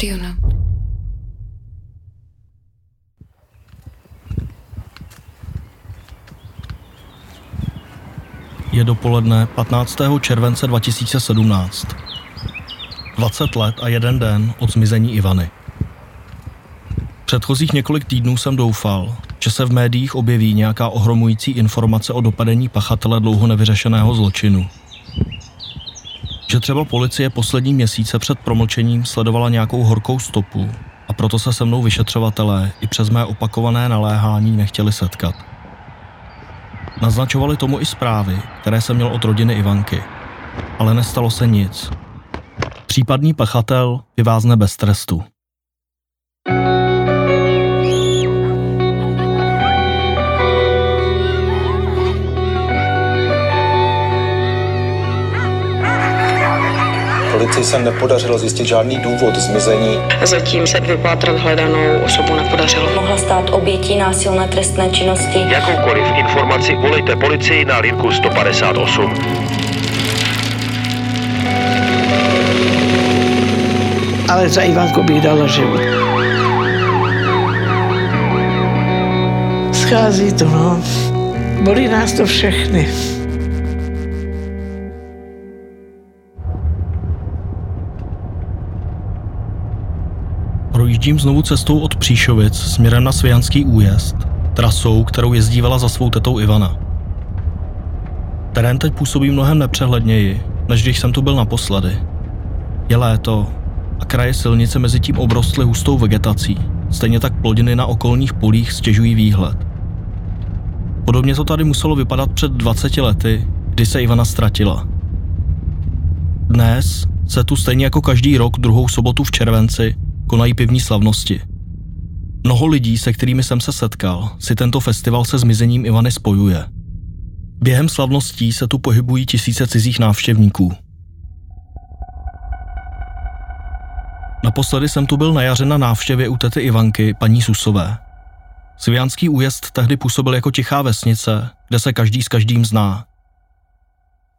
Audio now. Je dopoledne 15. července 2017. 20 let a jeden den od zmizení Ivany. Předchozích několik týdnů jsem doufal, že se v médiích objeví nějaká ohromující informace o dopadení pachatele dlouho nevyřešeného zločinu. Že třeba policie poslední měsíce před promlčením sledovala nějakou horkou stopu a proto se se mnou vyšetřovatelé i přes mé opakované naléhání nechtěli setkat. Naznačovali tomu i zprávy, které jsem měl od rodiny Ivanky. Ale nestalo se nic. Případný pachatel vyvázne bez trestu. Policii se nepodařilo zjistit žádný důvod zmizení. Zatím se vypátrat hledanou osobu nepodařilo. Mohla stát obětí násilné trestné činnosti. Jakoukoliv informaci volejte policii na linku 158. ale za Ivanku bych dala život. Schází to, no. Bolí nás to všechny. Projíždím znovu cestou od Příšovic směrem na Svijanský újezd, trasou, kterou jezdívala za svou tetou Ivana. Terén teď působí mnohem nepřehledněji, než když jsem tu byl naposledy. Je léto a kraje silnice mezi tím obrostly hustou vegetací, stejně tak plodiny na okolních polích stěžují výhled. Podobně to tady muselo vypadat před 20 lety, kdy se Ivana ztratila. Dnes se tu stejně jako každý rok druhou sobotu v červenci konají pivní slavnosti. Mnoho lidí, se kterými jsem se setkal, si tento festival se zmizením Ivany spojuje. Během slavností se tu pohybují tisíce cizích návštěvníků. Naposledy jsem tu byl na jaře na návštěvě u tety Ivanky, paní Susové. Svijanský újezd tehdy působil jako tichá vesnice, kde se každý s každým zná.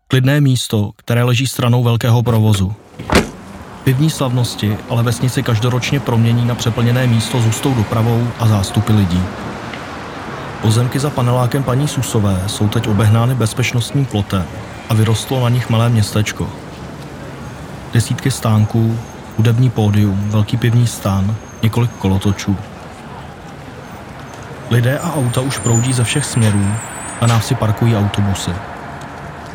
Klidné místo, které leží stranou velkého provozu. Pivní slavnosti ale vesnici každoročně promění na přeplněné místo s hustou dopravou a zástupy lidí. Pozemky za panelákem paní Susové jsou teď obehnány bezpečnostním plotem a vyrostlo na nich malé městečko. Desítky stánků, hudební pódium, velký pivní stán, několik kolotočů. Lidé a auta už proudí ze všech směrů a nás si parkují autobusy.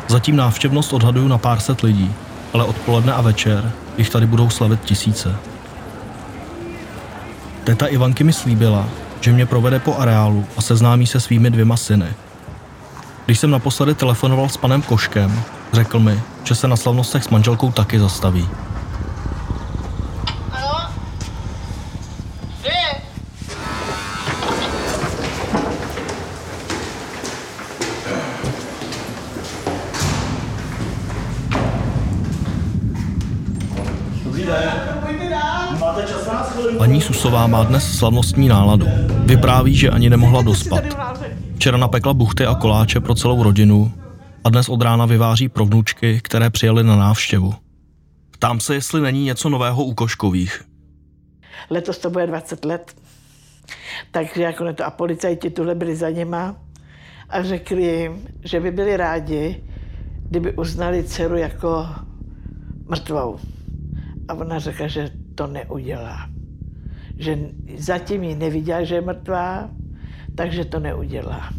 Zatím návštěvnost odhaduju na pár set lidí, ale odpoledne a večer jich tady budou slavit tisíce. Teta Ivanky mi slíbila, že mě provede po areálu a seznámí se svými dvěma syny. Když jsem naposledy telefonoval s panem Koškem, řekl mi, že se na slavnostech s manželkou taky zastaví. Susová má dnes slavnostní náladu. Vypráví, že ani nemohla dospat. Včera napekla buchty a koláče pro celou rodinu a dnes od rána vyváří pro vnučky, které přijeli na návštěvu. Ptám se, jestli není něco nového u Koškových. Letos to bude 20 let. Takže jako to, a policajti tuhle byli za nima a řekli jim, že by byli rádi, kdyby uznali dceru jako mrtvou. A ona řekla, že to neudělá. Že zatím ji neviděla, že je mrtvá, takže to neudělá.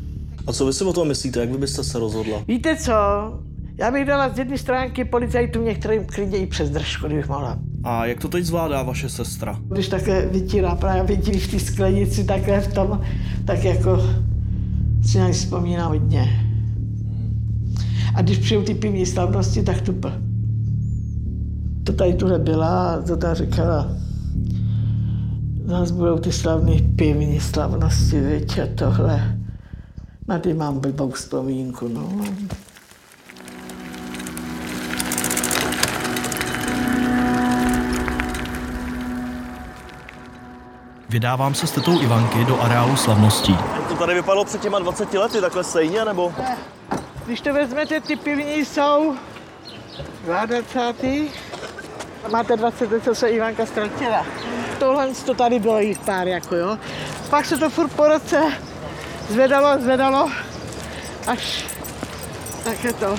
A co vy si o tom myslíte? Jak vy byste se rozhodla? Víte co? Já bych dala z jedné stránky policajtům některým klidně i přes držku, kdybych mohla. A jak to teď zvládá vaše sestra? Když takhle vytírá právě vidí v té sklenici takhle v tom, tak jako si na vzpomíná hodně. A když přijou ty pivní slavnosti, tak tupl. To tady tuhle byla to tam říkala, nás budou ty slavné pivní slavnosti, viď, a tohle. Na ty mám blbou vzpomínku, no. Vydávám se s tetou Ivanky do areálu slavností. To tady vypadalo před těma 20 lety takhle stejně, nebo? Když to vezmete, ty pivní jsou 22. Máte 20 let, co se Ivanka ztratila. Tohle to tady bylo jich pár, jako jo. Pak se to furt po roce zvedalo, zvedalo, až tak je to.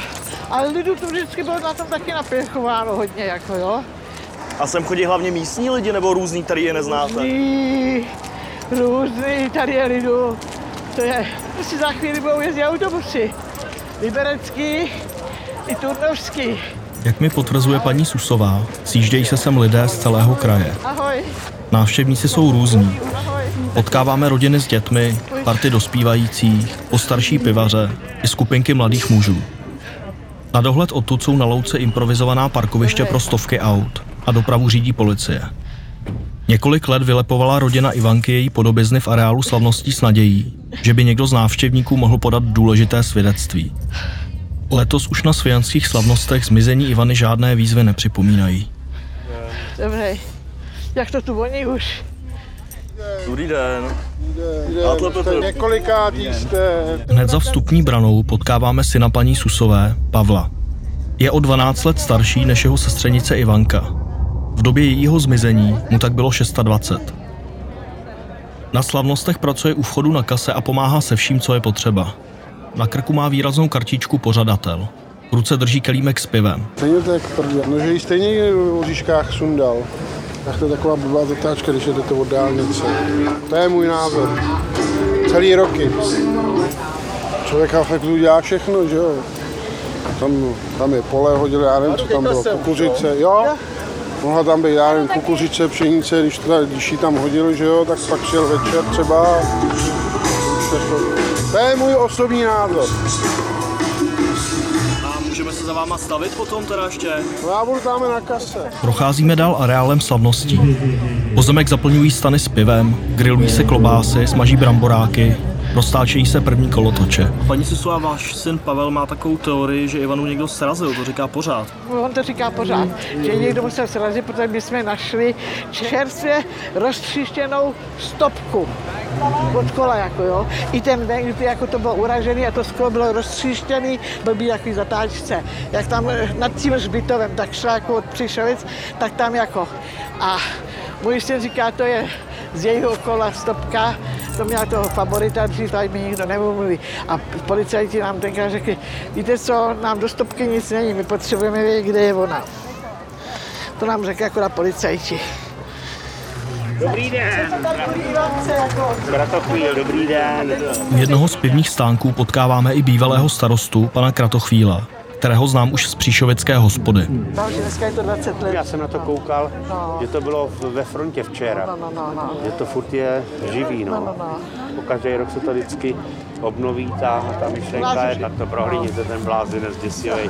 Ale lidu to vždycky bylo na tom taky napěchováno hodně, jako jo. A sem chodí hlavně místní lidi nebo různý, který je neznáte? Různý, různý, tady je lidu. To je, si za chvíli budou jezdit autobusy. Liberecký i Turnovský. Jak mi potvrzuje paní Susová, sjíždějí se sem lidé z celého kraje. Návštěvníci jsou různí. Potkáváme rodiny s dětmi, party dospívajících, postarší pivaře i skupinky mladých mužů. Na dohled odtud jsou na louce improvizovaná parkoviště pro stovky aut a dopravu řídí policie. Několik let vylepovala rodina Ivanky její podobizny v areálu slavností s nadějí, že by někdo z návštěvníků mohl podat důležité svědectví. Letos už na svějanských slavnostech zmizení Ivany žádné výzvy nepřipomínají. Dobrý. Jak to tu voní už? Dobrý den. Jste několikátý jste. Hned za vstupní branou potkáváme syna paní Susové, Pavla. Je o 12 let starší než jeho sestřenice Ivanka. V době jejího zmizení mu tak bylo 620. Na slavnostech pracuje u vchodu na kase a pomáhá se vším, co je potřeba. Na krku má výraznou kartičku pořadatel. V ruce drží kelímek s pivem. Stejně to je jak prdě. No, že ji stejně v Oříškách sundal. Tak to je taková blbá zatáčka, když jdete od dálnice. To je můj názor. Celý roky. Člověka fakt udělá všechno, že jo. Tam, tam je pole, hodili, já nevím, co tam bylo, kukuřice, jo. Mohla tam být, já nevím, kukuřice, pšenice, když, to, když ji tam hodili, že jo, tak pak šel večer třeba. To je můj osobní názor. A můžeme se za váma stavit potom teda ještě? No já budu tam na kase. Procházíme dál areálem slavností. Pozemek zaplňují stany s pivem, grilují se klobásy, smaží bramboráky, roztáčejí se první kolotoče. Paní Susová, váš syn Pavel má takovou teorii, že Ivanu někdo srazil, to říká pořád. On to říká pořád, že někdo musel srazit, protože my jsme našli čerstvě roztříštěnou stopku od kola, jako jo. I ten den, kdy jako to bylo uražený a to sklo bylo roztříštěný, blbý takový zatáčce. Jak tam nad tím hřbitovem, tak šla jako od Přišovic, tak tam jako. A můj syn říká, to je z jejího kola stopka, to měla toho favorita, dřív tady mi nikdo nemluví. A policajti nám tenkrát řekli, víte co, nám do stopky nic není, my potřebujeme vědět, kde je ona. To nám řekli jako na policajti. Dobrý den. Kratochvíl, dobrý den. U jednoho z pivních stánků potkáváme i bývalého starostu, pana Kratochvíla, kterého znám už z příšovické hospody. Takže dneska je to 20 let. Já jsem na to koukal, že to bylo ve frontě včera. No, no, no, no. Že to furt je živý, No, no, no. no. Po každý rok se to vždycky obnoví ta, ta myšlenka je, tak to prohlídněte ten blázinec děsivý.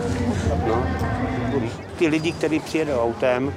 No. Ty lidi, kteří přijedou autem,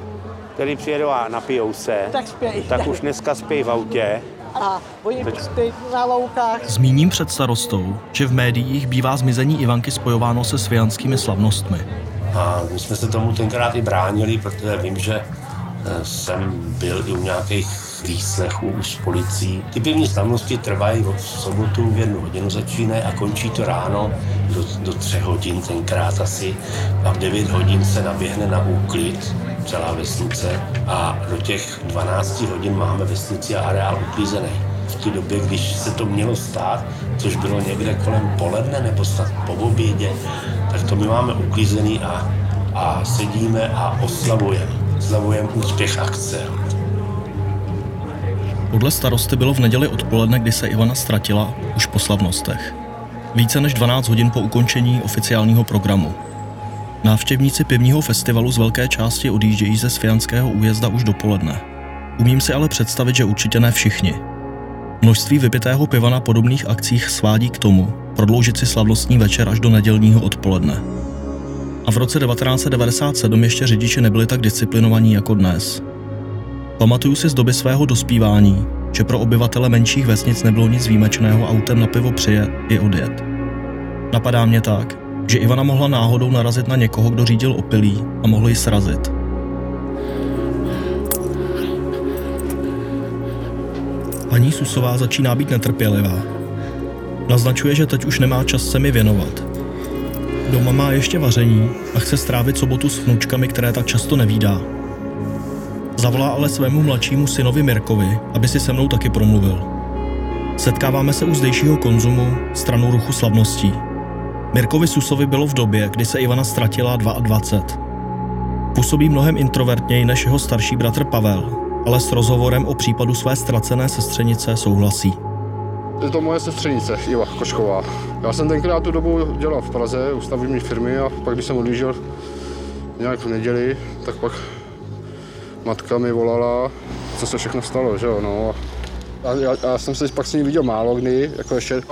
kteří přijedou a napijou se, Tak tak už dneska spí v autě. A oni spí na loukách. Zmíním před starostou, že v médiích bývá zmizení Ivanky spojováno se svijanskými slavnostmi. A my jsme se tomu tenkrát i bránili, protože vím, že eh, jsem byl i u nějakých výslechů s policií. Ty pivní slavnosti trvají od sobotu v jednu hodinu začínají a končí to ráno do, do třech hodin tenkrát asi. A v 9 hodin se naběhne na úklid celá vesnice a do těch 12 hodin máme vesnici a areál uklízený. V té době, když se to mělo stát, což bylo někde kolem poledne nebo snad po obědě, tak to my máme uklízený a, a sedíme a oslavujeme. Oslavujeme úspěch akce. Podle starosty bylo v neděli odpoledne, kdy se Ivana ztratila, už po slavnostech. Více než 12 hodin po ukončení oficiálního programu. Návštěvníci pivního festivalu z velké části odjíždějí ze Svijanského újezda už dopoledne. Umím si ale představit, že určitě ne všichni. Množství vypitého piva na podobných akcích svádí k tomu prodloužit si slavnostní večer až do nedělního odpoledne. A v roce 1997 ještě řidiči nebyli tak disciplinovaní jako dnes. Pamatuju si z doby svého dospívání, že pro obyvatele menších vesnic nebylo nic výjimečného autem na pivo přijet i odjet. Napadá mě tak, že Ivana mohla náhodou narazit na někoho, kdo řídil opilý a mohl ji srazit. Paní Susová začíná být netrpělivá. Naznačuje, že teď už nemá čas se mi věnovat. Doma má ještě vaření a chce strávit sobotu s vnučkami, které tak často nevídá. Zavolá ale svému mladšímu synovi Mirkovi, aby si se mnou taky promluvil. Setkáváme se u zdejšího konzumu stranu ruchu slavností. Mirkovi Susovi bylo v době, kdy se Ivana ztratila 22. Působí mnohem introvertněji než jeho starší bratr Pavel, ale s rozhovorem o případu své ztracené sestřenice souhlasí. Je to moje sestřenice, Iva Košková. Já jsem tenkrát tu dobu dělal v Praze u stavební firmy a pak, když jsem odjížděl nějak v neděli, tak pak matka mi volala, co se všechno stalo, že jo, no. A já, já, jsem se pak s ní viděl málo kdy, jako ještě,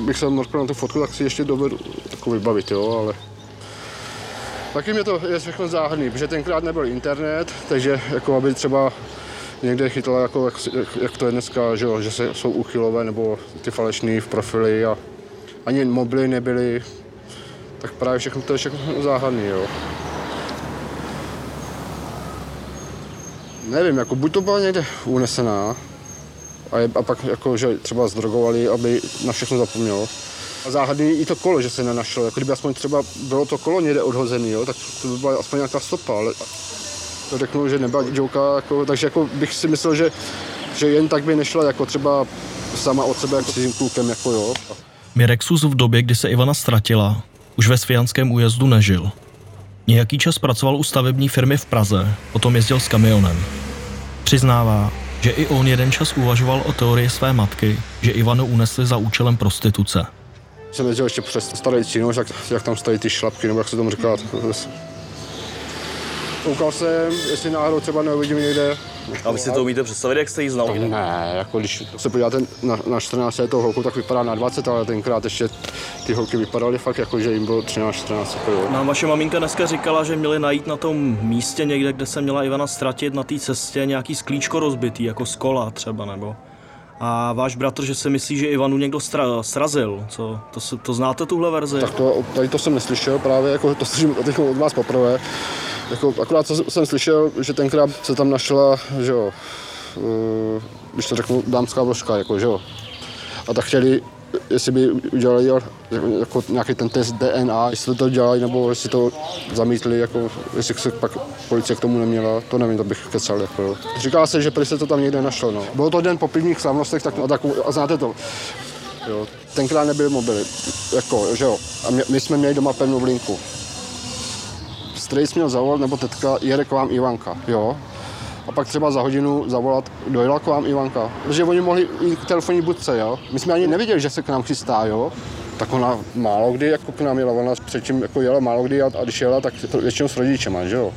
bych se mrkl na tu fotku, tak si ještě dovedu jako vybavit, jo, ale Taky mě to je všechno záhadný, protože tenkrát nebyl internet, takže jako aby třeba někde chytla, jako, jak, jak to je dneska, že, že se, jsou uchylové nebo ty falešní v profily a ani mobily nebyly, tak právě všechno to je všechno záhadný, jo. Nevím, jako buď to byla někde unesená, a, je, a pak jako, že třeba zdrogovali, aby na všechno zapomněl, a záhadný i to kolo, že se nenašlo. Jako kdyby aspoň třeba bylo to kolo někde odhozený, jo, tak to by byla aspoň nějaká stopa, ale to řeknu, že nebyla džouka, jako, takže jako bych si myslel, že, že jen tak by nešla jako třeba sama od sebe jako tím klukem, jako jo. Mirexus v době, kdy se Ivana ztratila, už ve Svijanském újezdu nežil. Nějaký čas pracoval u stavební firmy v Praze, potom jezdil s kamionem. Přiznává, že i on jeden čas uvažoval o teorii své matky, že Ivanu unesli za účelem prostituce jsem jezdil ještě přes starý Cínoš, jak, jak tam stojí ty šlapky, nebo jak se tomu říká. Koukal jsem, jestli náhodou třeba neuvidím někde. A vy si to umíte představit, jak jste jí znal? Ne, jako když se podíváte na, na 14 toho holku, tak vypadá na 20, ale tenkrát ještě ty holky vypadaly fakt jako, že jim bylo 13, 14. Jako. Nám vaše maminka dneska říkala, že měli najít na tom místě někde, kde se měla Ivana ztratit na té cestě nějaký sklíčko rozbitý, jako z kola třeba, nebo? A váš bratr, že se myslí, že Ivanu někdo stra- srazil. Co? To, to znáte tuhle verzi? Tak to, tady to jsem neslyšel právě, jako to slyším od vás poprvé. Jako, akorát co jsem slyšel, že tenkrát se tam našla, že jo, uh, když to řeknu, dámská vložka, jako, že jo. A tak chtěli jestli by udělali jako nějaký ten test DNA, jestli to dělali, nebo jestli to zamítli, jako, jestli se pak policie k tomu neměla, to nevím, to bych kecal. Jako. Říká se, že prý se to tam někde našlo. No. Bylo to den po pivních slavnostech, tak, no, tak a znáte to. Jo. Tenkrát nebyly mobily, jako, že jo. A mě, my jsme měli doma pevnou linku. Strejc měl zavolat, nebo teďka jede k vám Ivanka, jo a pak třeba za hodinu zavolat, dojela k vám Ivanka. Protože oni mohli i k telefonní budce, jo. My jsme ani nevěděli, že se k nám chystá, jo. Tak ona málo kdy jako k nám jela, ona předtím jako jela málo kdy a, a když jela, tak většinou s rodičema, že jo.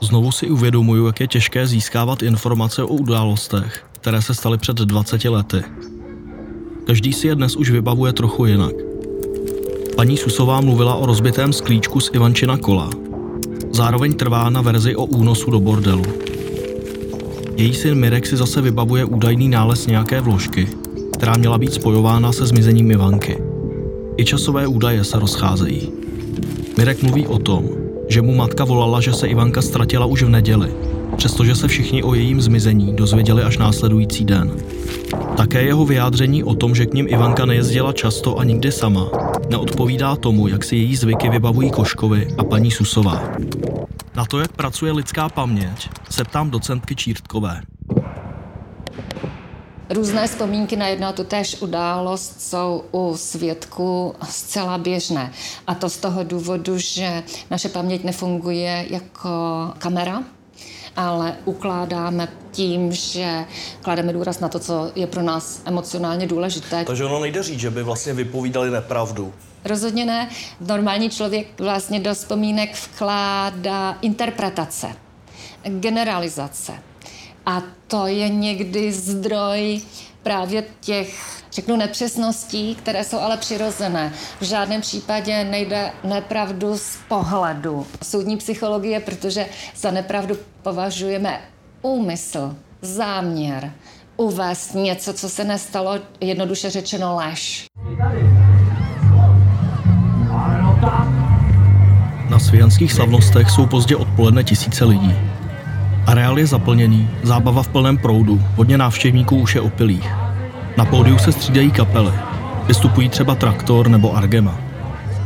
Znovu si uvědomuju, jak je těžké získávat informace o událostech, které se staly před 20 lety. Každý si je dnes už vybavuje trochu jinak. Paní Susová mluvila o rozbitém sklíčku z Ivančina kola, Zároveň trvá na verzi o únosu do bordelu. Její syn Mirek si zase vybavuje údajný nález nějaké vložky, která měla být spojována se zmizením Ivanky. I časové údaje se rozcházejí. Mirek mluví o tom, že mu matka volala, že se Ivanka ztratila už v neděli, přestože se všichni o jejím zmizení dozvěděli až následující den. Také jeho vyjádření o tom, že k ním Ivanka nejezdila často a nikdy sama, neodpovídá tomu, jak si její zvyky vybavují Koškovi a paní Susová. Na to, jak pracuje lidská paměť, se ptám docentky Čírtkové. Různé vzpomínky na jedno a tu též událost jsou u svědků zcela běžné. A to z toho důvodu, že naše paměť nefunguje jako kamera, ale ukládáme tím, že klademe důraz na to, co je pro nás emocionálně důležité. Takže ono nejde říct, že by vlastně vypovídali nepravdu. Rozhodně ne. Normální člověk vlastně do vzpomínek vkládá interpretace, generalizace. A to je někdy zdroj právě těch, řeknu, nepřesností, které jsou ale přirozené. V žádném případě nejde nepravdu z pohledu soudní psychologie, protože za nepravdu považujeme úmysl, záměr, uvést něco, co se nestalo, jednoduše řečeno lež. Na svijanských slavnostech jsou pozdě odpoledne tisíce lidí. Areál je zaplněný, zábava v plném proudu, hodně návštěvníků už je opilých. Na pódiu se střídají kapely. Vystupují třeba Traktor nebo Argema.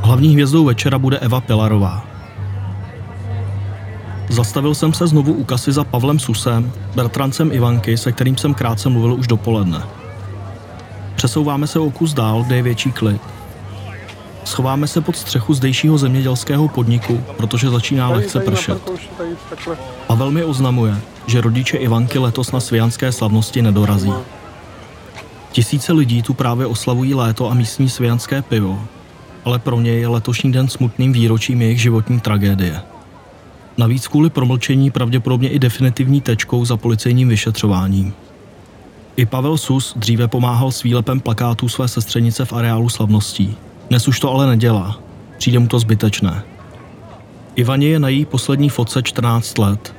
Hlavní hvězdou večera bude Eva Pilarová. Zastavil jsem se znovu u kasy za Pavlem Susem, bratrancem Ivanky, se kterým jsem krátce mluvil už dopoledne. Přesouváme se o kus dál, kde je větší klid. Schováme se pod střechu zdejšího zemědělského podniku, protože začíná lehce pršet. A velmi oznamuje, že rodiče Ivanky letos na svijanské slavnosti nedorazí. Tisíce lidí tu právě oslavují léto a místní svijanské pivo, ale pro ně je letošní den smutným výročím jejich životní tragédie. Navíc kvůli promlčení pravděpodobně i definitivní tečkou za policejním vyšetřováním. I Pavel Sus dříve pomáhal s výlepem plakátů své sestřenice v areálu slavností. Dnes už to ale nedělá. Přijde mu to zbytečné. Ivaně je na její poslední fotce 14 let.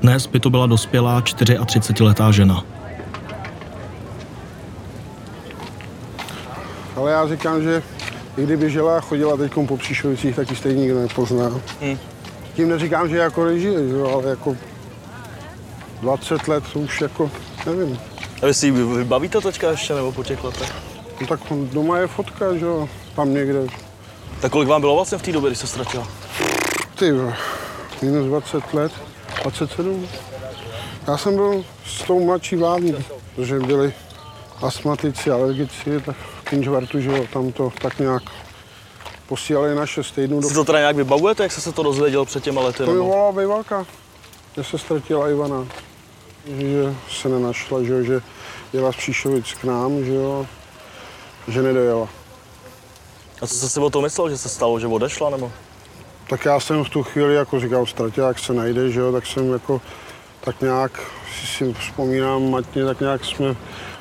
Dnes by to byla dospělá 34-letá žena. Ale já říkám, že i kdyby žila a chodila teď po Příšovicích, tak ji stejně nikdo nepozná. Hmm. Tím neříkám, že jako režije, že? ale jako 20 let to už jako, nevím. A vy si vybavíte teďka ještě nebo po těch letech? No tak doma je fotka, že jo, tam někde. Tak kolik vám bylo vlastně v té době, když se ztratila? Ty, minus 20 let, 27. Já jsem byl s tou mladší vládní, protože byli astmatici, alergici, tak v Kinžvartu, že jo, tam to tak nějak posílali na 6 týdnů. Si to teda nějak vybavujete, jak jste se to dozvěděl před těma lety? To mi volala bývalka, že se ztratila Ivana, že se nenašla, že, jo, že jela z Příšovic k nám, že jo, že nedojela. A co jste si o tom myslel, že se stalo, že odešla, nebo? Tak já jsem v tu chvíli jako říkal, ztratila, jak se najde, že jo, tak jsem jako tak nějak si, si vzpomínám matně, tak nějak jsme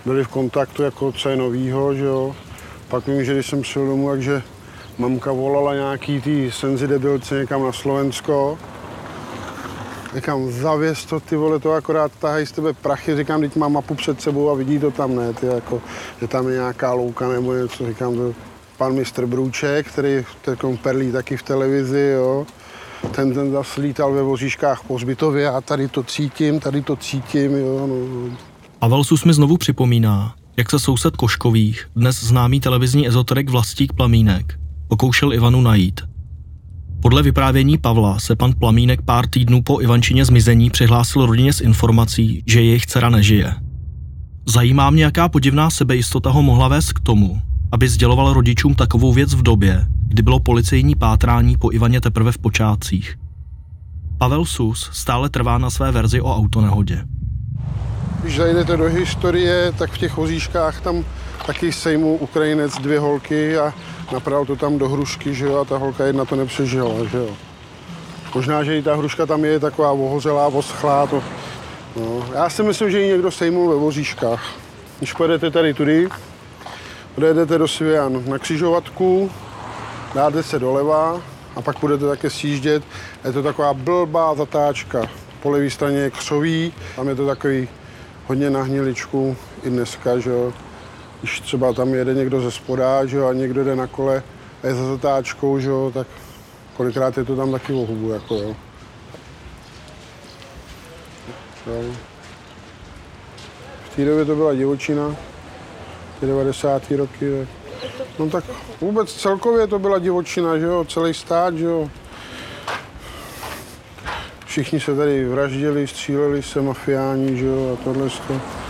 byli v kontaktu, jako co je novýho, že jo. Pak vím, že když jsem šel domů, takže mamka volala nějaký tý senzi debilce někam na Slovensko. Říkám, zavěs to, ty vole, to akorát tahají z tebe prachy, říkám, teď mám mapu před sebou a vidí to tam, ne, ty, jako, že tam je nějaká louka nebo něco, říkám, to pan mistr Brůček, který teď perlí taky v televizi, jo. Ten, ten zase lítal ve vozíškách po zbytově a tady to cítím, tady to cítím, jo. No. Pavel Sus mi znovu připomíná, jak se soused Koškových, dnes známý televizní ezoterik Vlastík Plamínek, pokoušel Ivanu najít. Podle vyprávění Pavla se pan Plamínek pár týdnů po Ivančině zmizení přihlásil rodině s informací, že jejich dcera nežije. Zajímá mě, jaká podivná sebejistota ho mohla vést k tomu, aby sděloval rodičům takovou věc v době, kdy bylo policejní pátrání po Ivaně teprve v počátcích. Pavel Sus stále trvá na své verzi o autonehodě. Když zajdete do historie, tak v těch vozíškách tam taky sejmu Ukrajinec dvě holky a napravil to tam do hrušky, že jo, a ta holka jedna to nepřežila, že jo. Možná, že i ta hruška tam je taková ohořelá, oschlá, to, no. Já si myslím, že ji někdo sejmul ve vozíškách. Když pojedete tady tudy, Dojedete do Svijan na křižovatku, dáte se doleva a pak budete také sjíždět. Je to taková blbá zatáčka. Po levé straně je křoví, tam je to takový hodně na hniličku i dneska, že jo. Když třeba tam jede někdo ze spoda, že jo, a někdo jde na kole a je za zatáčkou, že jo, tak kolikrát je to tam taky o hubu, jako jo. jo. V té době to byla divočina, ty 90. roky. No tak vůbec celkově to byla divočina, že jo, celý stát, že jo. Všichni se tady vraždili, stříleli se mafiáni, že jo, a tohle to.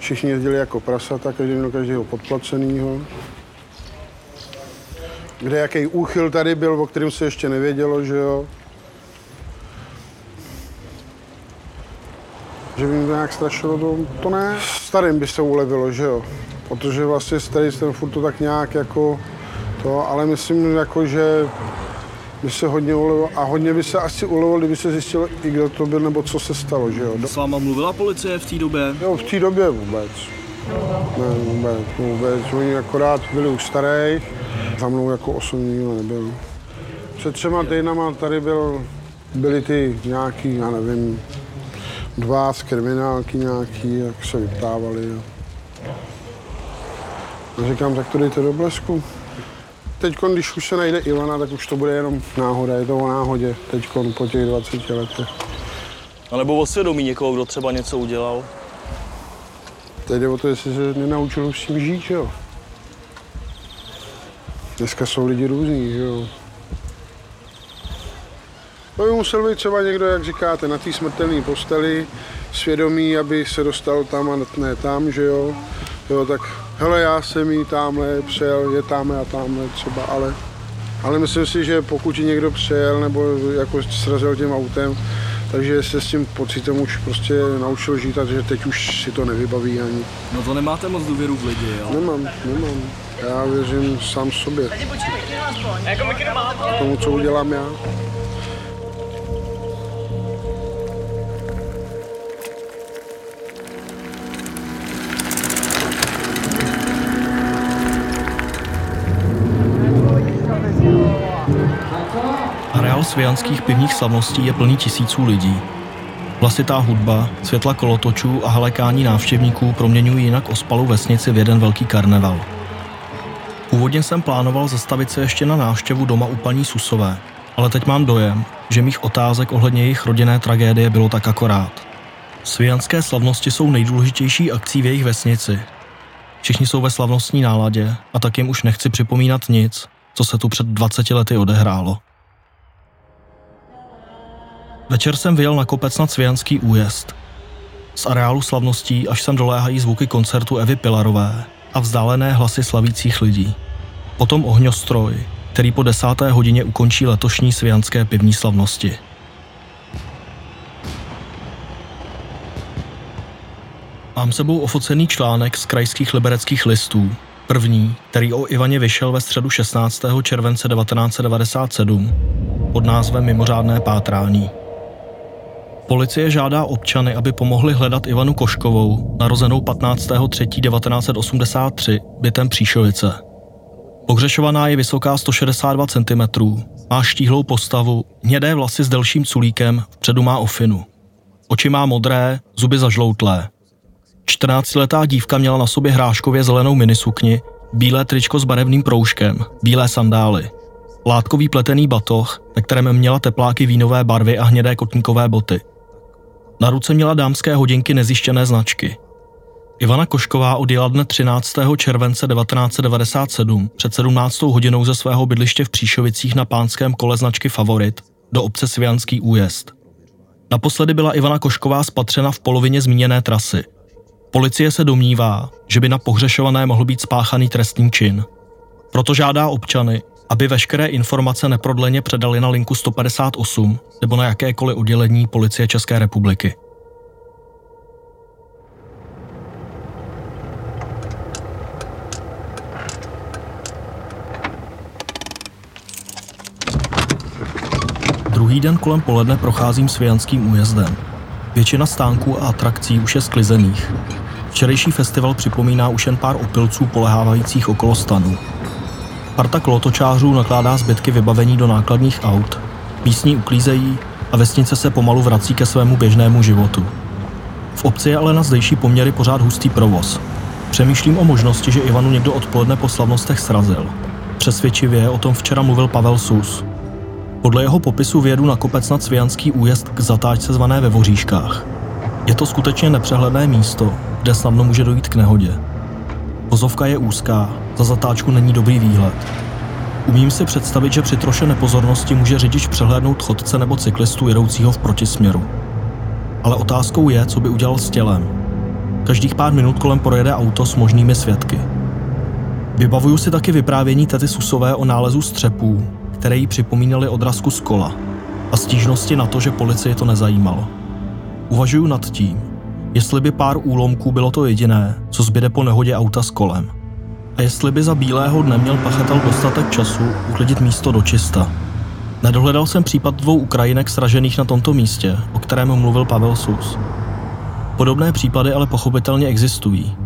Všichni jezdili jako prasata, každý měl každého podplacenýho. Kde jaký úchyl tady byl, o kterém se ještě nevědělo, že jo. Že by mi to nějak strašilo, to, to ne. Starým by se ulevilo, že jo protože vlastně starý ten furt to tak nějak jako to, ale myslím jako, že by se hodně ulevilo a hodně by se asi ulevilo, kdyby se zjistilo i kdo to byl nebo co se stalo, že jo. S váma mluvila policie v té době? Jo, v té době vůbec. Ne, vůbec, vůbec. Oni akorát byli už starých, za mnou jako osobní nikdo nebyl. Před třema týdnama tady byl, byly ty nějaký, já nevím, dva z kriminálky nějaký, jak se vyptávali. A říkám, tak to dejte do blesku. Teď, když už se najde Ivana, tak už to bude jenom náhoda, je to o náhodě, teď po těch 20 letech. A nebo o svědomí někoho, kdo třeba něco udělal? Teď jde o to, jestli se nenaučil s tím žít, jo. Dneska jsou lidi různí, že jo. To by musel být třeba někdo, jak říkáte, na té smrtelné posteli, svědomí, aby se dostal tam a ne tam, že jo. Jo, tak hele, já jsem jí tamhle přijel, je tamhle a tamhle třeba, ale, ale myslím si, že pokud ji někdo přijel nebo jako srazil tím autem, takže se s tím pocitem už prostě naučil žít a že teď už si to nevybaví ani. No to nemáte moc důvěru v lidi, jo? Nemám, nemám. Já věřím sám sobě. Tomu, co udělám já. Svijanských pivních slavností je plný tisíců lidí. Hlasitá hudba, světla kolotočů a halekání návštěvníků proměňují jinak ospalou vesnici v jeden velký karneval. Původně jsem plánoval zastavit se ještě na návštěvu doma u paní Susové, ale teď mám dojem, že mých otázek ohledně jejich rodinné tragédie bylo tak akorát. Svijanské slavnosti jsou nejdůležitější akcí v jejich vesnici. Všichni jsou ve slavnostní náladě a tak jim už nechci připomínat nic, co se tu před 20 lety odehrálo. Večer jsem vyjel na kopec nad Svijanský újezd. Z areálu slavností až sem doléhají zvuky koncertu Evy Pilarové a vzdálené hlasy slavících lidí. Potom ohňostroj, který po desáté hodině ukončí letošní svijanské pivní slavnosti. Mám sebou ofocený článek z krajských libereckých listů, první, který o Ivaně vyšel ve středu 16. července 1997 pod názvem Mimořádné pátrání. Policie žádá občany, aby pomohli hledat Ivanu Koškovou, narozenou 15.3.1983, bytem Příšovice. Pohřešovaná je vysoká 162 cm, má štíhlou postavu, hnědé vlasy s delším culíkem, vpředu má ofinu. Oči má modré, zuby zažloutlé. 14-letá dívka měla na sobě hráškově zelenou minisukni, bílé tričko s barevným proužkem, bílé sandály. Látkový pletený batoh, ve kterém měla tepláky vínové barvy a hnědé kotníkové boty. Na ruce měla dámské hodinky nezjištěné značky. Ivana Košková odjela dne 13. července 1997 před 17. hodinou ze svého bydliště v Příšovicích na pánském kole značky Favorit do obce Svijanský újezd. Naposledy byla Ivana Košková spatřena v polovině zmíněné trasy. Policie se domnívá, že by na pohřešované mohl být spáchaný trestný čin. Proto žádá občany, aby veškeré informace neprodleně předali na linku 158 nebo na jakékoliv oddělení Policie České republiky. Druhý den kolem poledne procházím Svijanským újezdem. Většina stánků a atrakcí už je sklizených. Včerejší festival připomíná už jen pár opilců polehávajících okolo stanu. Parta klotočářů nakládá zbytky vybavení do nákladních aut, místní uklízejí a vesnice se pomalu vrací ke svému běžnému životu. V obci je ale na zdejší poměry pořád hustý provoz. Přemýšlím o možnosti, že Ivanu někdo odpoledne po slavnostech srazil. Přesvědčivě o tom včera mluvil Pavel Sus. Podle jeho popisu vědu na kopec nad Svijanský újezd k zatáčce zvané ve Voříškách. Je to skutečně nepřehledné místo, kde snadno může dojít k nehodě. Vozovka je úzká, za zatáčku není dobrý výhled. Umím si představit, že při troše nepozornosti může řidič přehlédnout chodce nebo cyklistu jedoucího v protisměru. Ale otázkou je, co by udělal s tělem. Každých pár minut kolem projede auto s možnými svědky. Vybavuju si taky vyprávění tety Susové o nálezu střepů, které jí připomínaly odrazku z kola a stížnosti na to, že policii to nezajímalo. Uvažuju nad tím, jestli by pár úlomků bylo to jediné, co zbyde po nehodě auta s kolem. A jestli by za bílého dne měl pachatel dostatek času uklidit místo do čista. Nedohledal jsem případ dvou Ukrajinek sražených na tomto místě, o kterém mluvil Pavel Sus. Podobné případy ale pochopitelně existují.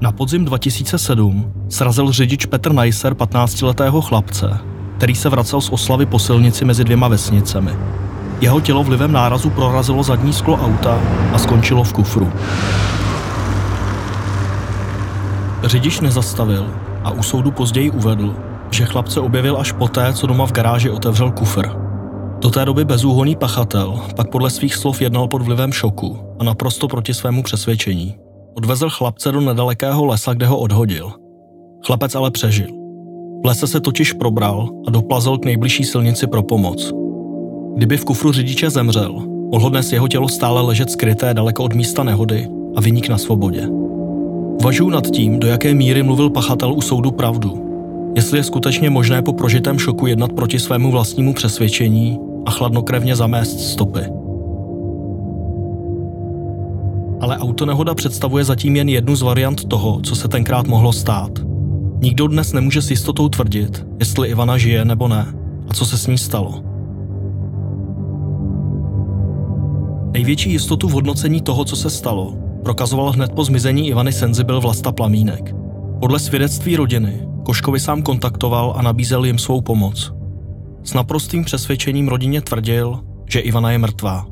Na podzim 2007 srazil řidič Petr Neisser 15-letého chlapce, který se vracel z oslavy po silnici mezi dvěma vesnicemi. Jeho tělo vlivem nárazu prorazilo zadní sklo auta a skončilo v kufru. Řidič nezastavil a u soudu později uvedl, že chlapce objevil až poté, co doma v garáži otevřel kufr. Do té doby bezúhonný pachatel pak podle svých slov jednal pod vlivem šoku a naprosto proti svému přesvědčení. Odvezl chlapce do nedalekého lesa, kde ho odhodil. Chlapec ale přežil. V lese se totiž probral a doplazil k nejbližší silnici pro pomoc. Kdyby v kufru řidiče zemřel, mohlo dnes jeho tělo stále ležet skryté daleko od místa nehody a vyník na svobodě. Uvažuji nad tím, do jaké míry mluvil pachatel u soudu pravdu. Jestli je skutečně možné po prožitém šoku jednat proti svému vlastnímu přesvědčení a chladnokrevně zamést stopy. Ale autonehoda představuje zatím jen jednu z variant toho, co se tenkrát mohlo stát. Nikdo dnes nemůže s jistotou tvrdit, jestli Ivana žije nebo ne a co se s ní stalo. Největší jistotu v hodnocení toho, co se stalo, prokazoval hned po zmizení Ivany Senzibil Vlasta Plamínek. Podle svědectví rodiny Koškovi sám kontaktoval a nabízel jim svou pomoc. S naprostým přesvědčením rodině tvrdil, že Ivana je mrtvá.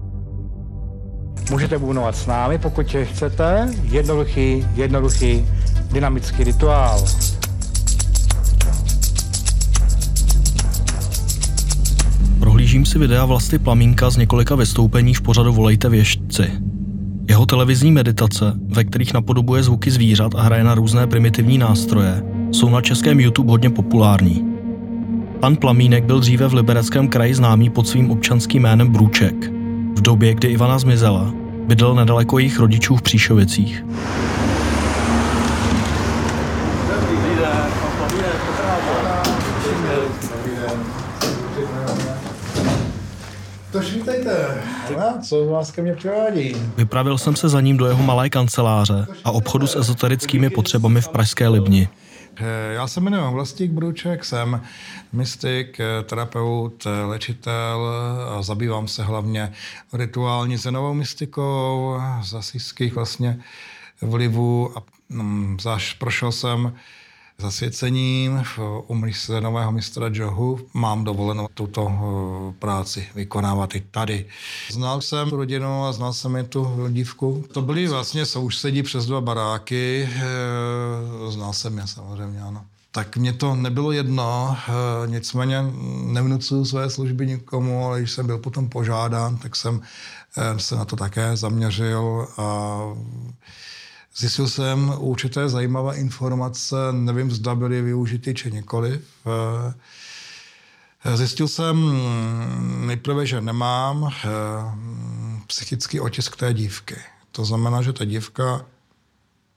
Můžete bubnovat s námi, pokud chcete. Jednoduchý, jednoduchý, dynamický rituál. Prohlížím si videa Vlasty Plamínka z několika vystoupení v pořadu Volejte věštci. Jeho televizní meditace, ve kterých napodobuje zvuky zvířat a hraje na různé primitivní nástroje, jsou na českém YouTube hodně populární. Pan Plamínek byl dříve v Libereckém kraji známý pod svým občanským jménem Brůček. V době, kdy Ivana zmizela, bydlel nedaleko jejich rodičů v Příšovicích. To švítejte. Co vás ke mně přivádí? Vypravil jsem se za ním do jeho malé kanceláře a obchodu s ezoterickými potřebami v Pražské Libni. Eh, já se jmenuji Vlastík Bruček, jsem mystik, eh, terapeut, eh, lečitel a zabývám se hlavně rituální zenovou mystikou z asijských vlastně vlivů a mm, zaš prošel jsem zasvěcením u nového mistra Johu. Mám dovolenou tuto eh, práci vykonávat i tady. Znal jsem rodinu a znal jsem i tu dívku. To byly vlastně sousedí přes dva baráky. Eh, znal jsem je samozřejmě, ano tak mě to nebylo jedno, eh, nicméně nevnucuju své služby nikomu, ale když jsem byl potom požádán, tak jsem se na to také zaměřil a Zjistil jsem určité zajímavé informace, nevím, zda byly využity či nikoliv. Eh, zjistil jsem nejprve, že nemám eh, psychický otisk té dívky. To znamená, že ta dívka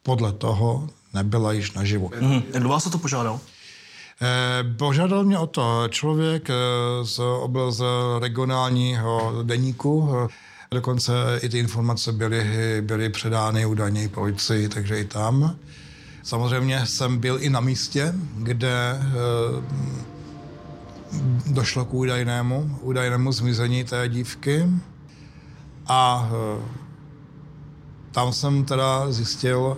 podle toho nebyla již naživu. Mm, kdo vás o to požádal? Eh, požádal mě o to člověk z, z regionálního deníku, Dokonce i ty informace byly, byly předány údajně policii, takže i tam. Samozřejmě jsem byl i na místě, kde eh, došlo k údajnému, údajnému zmizení té dívky. A eh, tam jsem teda zjistil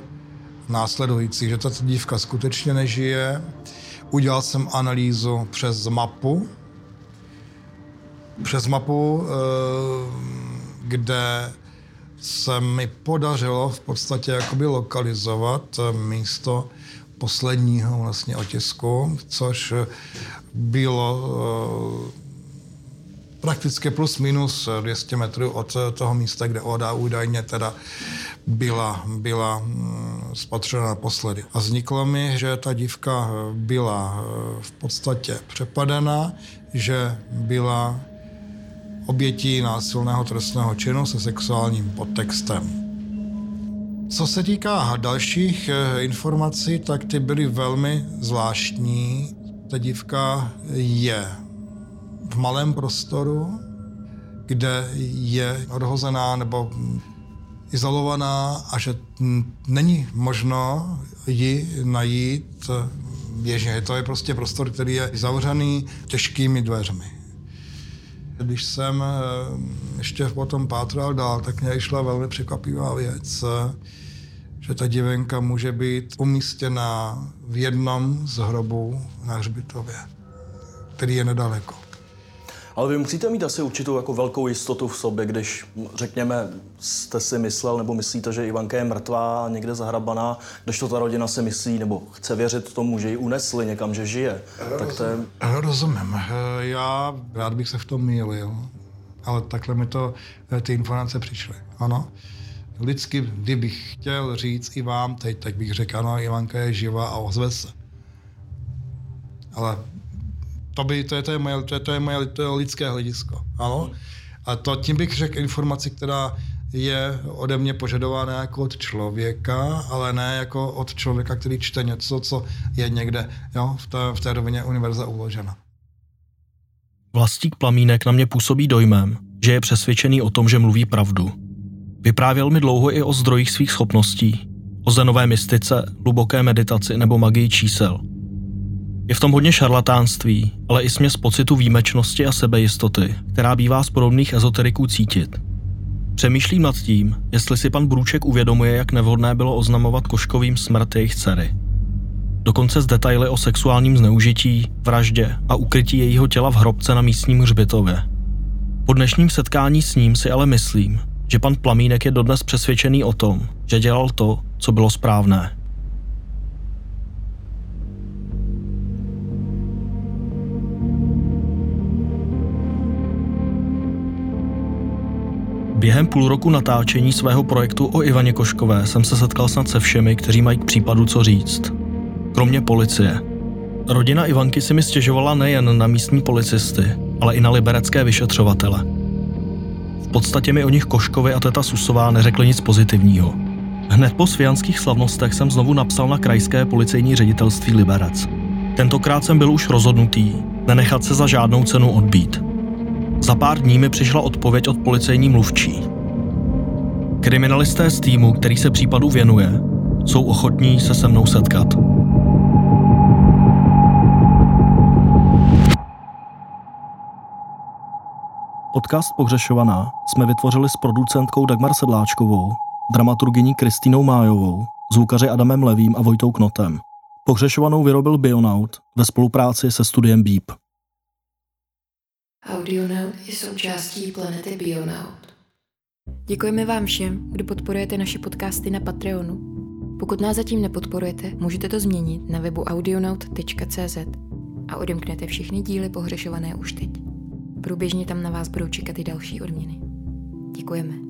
následující, že ta dívka skutečně nežije. Udělal jsem analýzu přes mapu. Přes mapu e, kde se mi podařilo v podstatě jakoby lokalizovat místo posledního vlastně otisku, což bylo eh, prakticky plus minus 200 metrů od toho místa, kde Oda údajně teda byla, byla mm, spatřena naposledy. A vzniklo mi, že ta dívka byla eh, v podstatě přepadená, že byla obětí násilného trestného činu se sexuálním podtextem. Co se týká dalších eh, informací, tak ty byly velmi zvláštní. Ta dívka je v malém prostoru, kde je odhozená nebo izolovaná a že není možno ji najít běžně. To je prostě prostor, který je zavřený těžkými dveřmi. Když jsem eh, ještě potom pátral dál, tak mě šla velmi překvapivá věc, že ta divenka může být umístěna v jednom z hrobů na hřbitově, který je nedaleko. Ale vy musíte mít asi určitou jako velkou jistotu v sobě, když, řekněme, jste si myslel nebo myslíte, že Ivanka je mrtvá a někde zahrabaná, když to ta rodina si myslí nebo chce věřit tomu, že ji unesli někam, že žije. Rozumím. Tak to je... Rozumím. Já rád bych se v tom mýlil, ale takhle mi to eh, ty informace přišly. Ano. Lidsky, kdybych chtěl říct i vám teď, tak bych řekl, ano, Ivanka je živá a ozve se. Ale To, by, to, je, to, je moje, to, je, to je moje to je lidské hledisko. Ano? A to tím bych řekl informaci, která je ode mě požadována jako od člověka, ale ne jako od člověka, který čte něco, co je někde jo, v, té, v té rovině univerza uložena. Vlastík Plamínek na mě působí dojmem, že je přesvědčený o tom, že mluví pravdu. Vyprávěl mi dlouho i o zdrojích svých schopností, o zenové mystice, hluboké meditaci nebo magii čísel. Je v tom hodně šarlatánství, ale i směs pocitu výjimečnosti a sebejistoty, která bývá z podobných ezoteriků cítit. Přemýšlím nad tím, jestli si pan Brůček uvědomuje, jak nevhodné bylo oznamovat Koškovým smrt jejich dcery. Dokonce z detaily o sexuálním zneužití, vraždě a ukrytí jejího těla v hrobce na místním hřbitově. Po dnešním setkání s ním si ale myslím, že pan Plamínek je dodnes přesvědčený o tom, že dělal to, co bylo správné. Během půl roku natáčení svého projektu o Ivaně Koškové jsem se setkal snad se všemi, kteří mají k případu co říct. Kromě policie. Rodina Ivanky si mi stěžovala nejen na místní policisty, ale i na liberecké vyšetřovatele. V podstatě mi o nich Koškovi a teta Susová neřekli nic pozitivního. Hned po svijanských slavnostech jsem znovu napsal na krajské policejní ředitelství Liberec. Tentokrát jsem byl už rozhodnutý nenechat se za žádnou cenu odbít. Za pár dní mi přišla odpověď od policejní mluvčí. Kriminalisté z týmu, který se případu věnuje, jsou ochotní se se mnou setkat. Podcast Pohřešovaná jsme vytvořili s producentkou Dagmar Sedláčkovou, dramaturgyní Kristýnou Májovou, zvukaři Adamem Levým a Vojtou Knotem. Pohřešovanou vyrobil Bionaut ve spolupráci se studiem Beep. Audionaut je součástí planety Bionaut. Děkujeme vám všem, kdo podporujete naše podcasty na Patreonu. Pokud nás zatím nepodporujete, můžete to změnit na webu audionaut.cz a odemknete všechny díly pohřešované už teď. Průběžně tam na vás budou čekat i další odměny. Děkujeme.